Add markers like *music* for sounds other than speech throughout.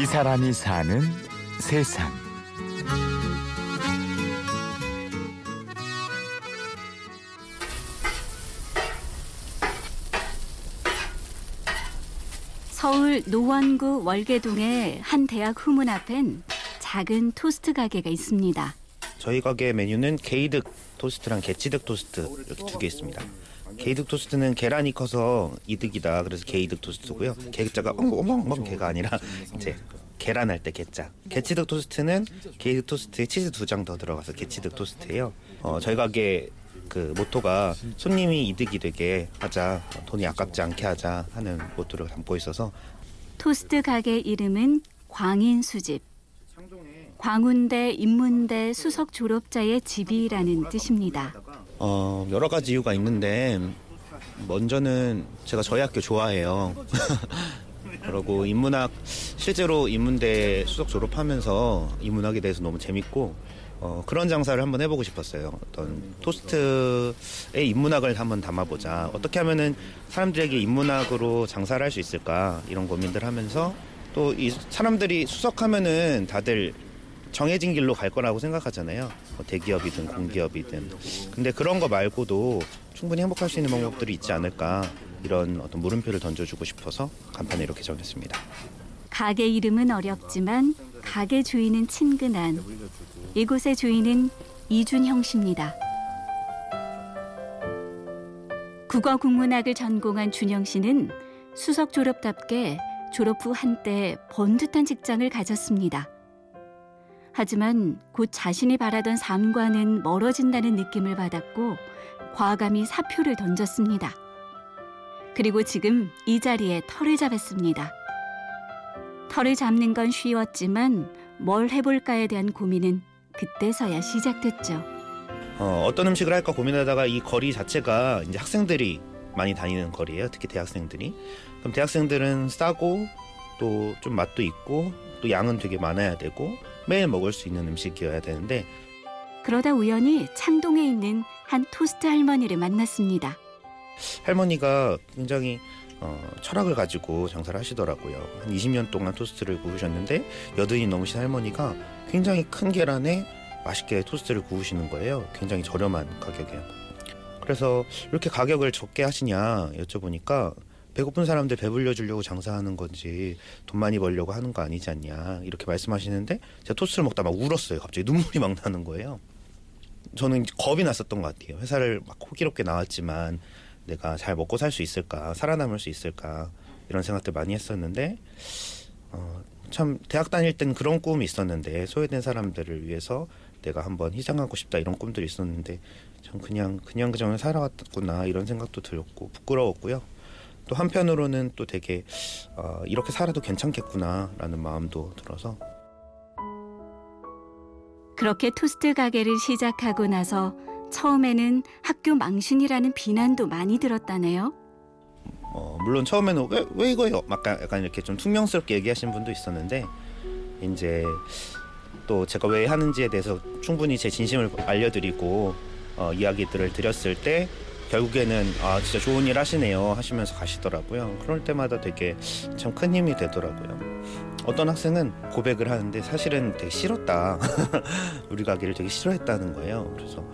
이 사람이 사는 세상. 서울 노원구 월계동의 한 대학 후문 앞엔 작은 토스트 가게가 있습니다. 저희 가게 메뉴는 계이득 토스트랑 계치득 토스트 이렇게 두 개 있습니다. 계이득 토스트는 계란이 커서 이득이다. 그래서 계이득 토스트고요. 계자가 멍멍멍 개가 아니라 이제 계란 할때 계자. 계치득 토스트는 계이득 토스트에 치즈 두 장 더 들어가서 계치득 토스트예요. 어, 저희 가게 그 모토가 손님이 이득이 되게 하자, 돈이 아깝지 않게 하자 하는 모토를 담고 있어서 토스트 가게 이름은 광인 수집. 광운대 인문대 수석 졸업자의 집이라는 뜻입니다. 어, 여러 가지 이유가 있는데 먼저는 제가 저희 학교 좋아해요. *laughs* 그리고 인문학 실제로 인문대 수석 졸업하면서 인문학에 대해서 너무 재밌고 어, 그런 장사를 한번 해보고 싶었어요. 어떤 토스트의 인문학을 한번 담아보자. 어떻게 하면은 사람들에게 인문학으로 장사를 할 수 있을까 이런 고민들 하면서 또 이 사람들이 수석하면은 다들 정해진 길로 갈 거라고 생각하잖아요. 뭐 대기업이든 공기업이든. 근데 그런 거 말고도 충분히 행복할 수 있는 방법들이 있지 않을까 이런 어떤 물음표를 던져주고 싶어서 간판에 이렇게 정했습니다. 가게 이름은 어렵지만 가게 주인은 친근한 이곳의 주인은 이준형 씨입니다. 국어 국문학을 전공한 준영 씨는 수석 졸업답게 졸업 후 한때 번듯한 직장을 가졌습니다. 하지만 곧 자신이 바라던 삶과는 멀어진다는 느낌을 받았고 과감히 사표를 던졌습니다. 그리고 지금 이 자리에 털을 잡았습니다. 털을 잡는 건 쉬웠지만 뭘 해볼까에 대한 고민은 그때서야 시작됐죠. 어, 어떤 음식을 할까 고민하다가 이 거리 자체가 이제 학생들이 많이 다니는 거리예요. 특히 대학생들이. 그럼 대학생들은 싸고 또 좀 맛도 있고 또 양은 되게 많아야 되고 매일 먹을 수 있는 음식이어야 되는데 그러다 우연히 창동에 있는 한 토스트 할머니를 만났습니다. 할머니가 굉장히 어, 철학을 가지고 장사를 하시더라고요. 한 20년 동안 토스트를 구우셨는데 여든이 넘으신 할머니가 굉장히 큰 계란에 맛있게 토스트를 구우시는 거예요. 굉장히 저렴한 가격에. 그래서 이렇게 가격을 적게 하시냐 여쭤보니까 배고픈 사람들 배불려 주려고 장사하는 건지 돈 많이 벌려고 하는 거 아니지 않냐 이렇게 말씀하시는데 제가 토스트를 먹다 막 울었어요. 갑자기 눈물이 막 나는 거예요. 저는 겁이 났었던 것 같아요. 회사를 막 호기롭게 나왔지만 내가 잘 먹고 살 수 있을까, 살아남을 수 있을까 이런 생각들 많이 했었는데 어, 참 대학 다닐 땐 그런 꿈이 있었는데 소외된 사람들을 위해서 내가 한번 희생하고 싶다 이런 꿈들이 있었는데 전 그냥 그냥 그냥 살아왔구나 이런 생각도 들었고 부끄러웠고요. 또 한편으로는 또 되게 어, 이렇게 살아도 괜찮겠구나라는 마음도 들어서 그렇게 토스트 가게를 시작하고 나서 처음에는 학교 망신이라는 비난도 많이 들었다네요. 어, 물론 처음에는 왜, 왜 이거요? 약간, 약간 이렇게 좀 퉁명스럽게 얘기하신 분도 있었는데 이제 또 제가 왜 하는지에 대해서 충분히 제 진심을 알려드리고 어, 이야기들을 드렸을 때 결국에는 아 진짜 좋은 일 하시네요 하시면서 가시더라고요. 그럴 때마다 되게 참 큰 힘이 되더라고요. 어떤 학생은 고백을 하는데 사실은 되게 싫었다. *laughs* 우리 가기를 되게 싫어했다는 거예요. 그래서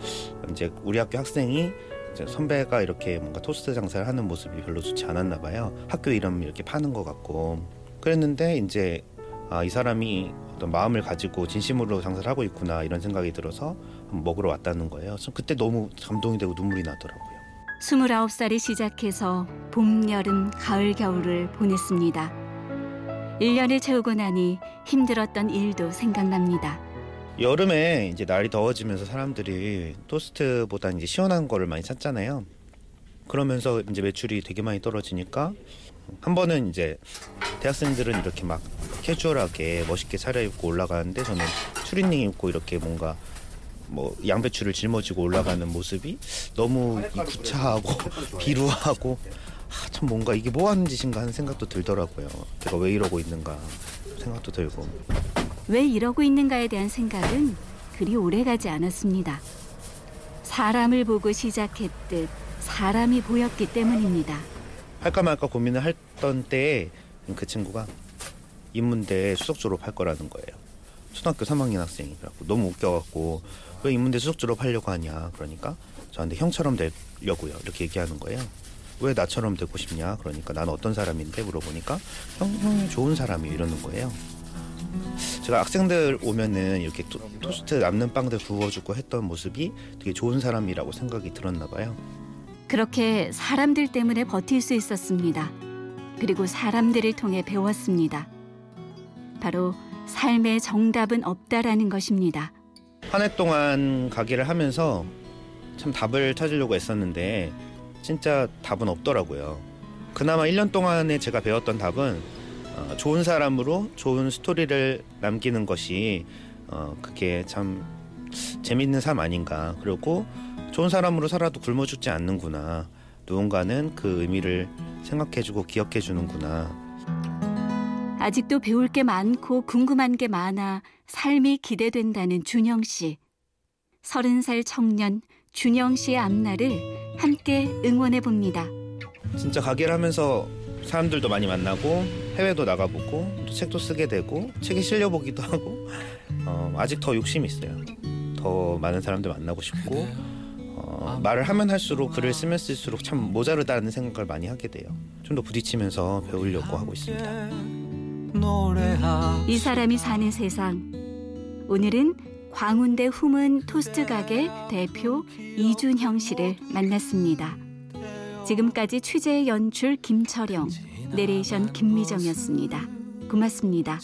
이제 우리 학교 학생이 이제 선배가 이렇게 뭔가 토스트 장사를 하는 모습이 별로 좋지 않았나 봐요. 학교 이름 이렇게 파는 것 같고 그랬는데 이제 아, 이 사람이 어떤 마음을 가지고 진심으로 장사를 하고 있구나 이런 생각이 들어서 먹으러 왔다는 거예요. 그때 너무 감동이 되고 눈물이 나더라고요. 29살이 시작해서 봄, 여름, 가을, 겨울을 보냈습니다. 1년을 채우고 나니 힘들었던 일도 생각납니다. 여름에 이제 날이 더워지면서 사람들이 토스트보다 이제 시원한 거를 많이 찾잖아요. 그러면서 이제 매출이 되게 많이 떨어지니까 한 번은 이제 대학생들은 이렇게 막 캐주얼하게 멋있게 차려입고 올라가는데 저는 추리닝 입고 이렇게 뭔가 뭐 양배추를 짊어지고 올라가는 모습이 너무 구차하고 비루하고 아, 참 뭔가 이게 뭐 하는 짓인가 하는 생각도 들더라고요. 제가 왜 이러고 있는가 생각도 들고. 왜 이러고 있는가에 대한 생각은 그리 오래 가지 않았습니다. 사람을 보고 시작했듯 사람이 보였기 때문입니다. 할까 말까 고민을 했던 때에 그 친구가 인문대 수석 졸업할 거라는 거예요. 초등학교 3학년 학생이 그래갖고 너무 웃겨갖고 왜 인문대 수석 졸업하려고 하냐 그러니까 저한테 형처럼 되려고요 이렇게 얘기하는 거예요. 왜 나처럼 되고 싶냐 그러니까 나는 어떤 사람인데 물어보니까 형 형이 좋은 사람이 이러는 거예요. 제가 학생들 오면은 이렇게 토, 토스트 남는 빵들 구워주고 했던 모습이 되게 좋은 사람이라고 생각이 들었나 봐요. 그렇게 사람들 때문에 버틸 수 있었습니다. 그리고 사람들을 통해 배웠습니다. 바로 삶의 정답은 없다라는 것입니다. 한 해 동안 가게를 하면서 참 답을 찾으려고 애썼는데 진짜 답은 없더라고요. 그나마 1년 동안에 제가 배웠던 답은 어, 좋은 사람으로 좋은 스토리를 남기는 것이 어, 그게 참 재밌는 삶 아닌가. 그리고 좋은 사람으로 살아도 굶어 죽지 않는구나. 누군가는 그 의미를 생각해주고 기억해주는구나. 아직도 배울 게 많고 궁금한 게 많아 삶이 기대된다는 준영 씨. 서른 살 청년 준영 씨의 앞날을 함께 응원해 봅니다. 진짜 가게를 하면서 사람들도 많이 만나고 해외도 나가보고 또 책도 쓰게 되고 책에 실려보기도 하고 어, 아직 더 욕심이 있어요. 더 많은 사람들 만나고 싶고 어, 말을 하면 할수록 글을 쓰면 쓸수록 참 모자르다는 생각을 많이 하게 돼요. 좀 더 부딪히면서 배우려고 하고 있습니다. 이 사람이 사는 세상. 오늘은 광운대 후문 토스트 가게 대표 이준형 씨를 만났습니다. 지금까지 취재 연출 김철영, 내레이션 김미정이었습니다. 고맙습니다.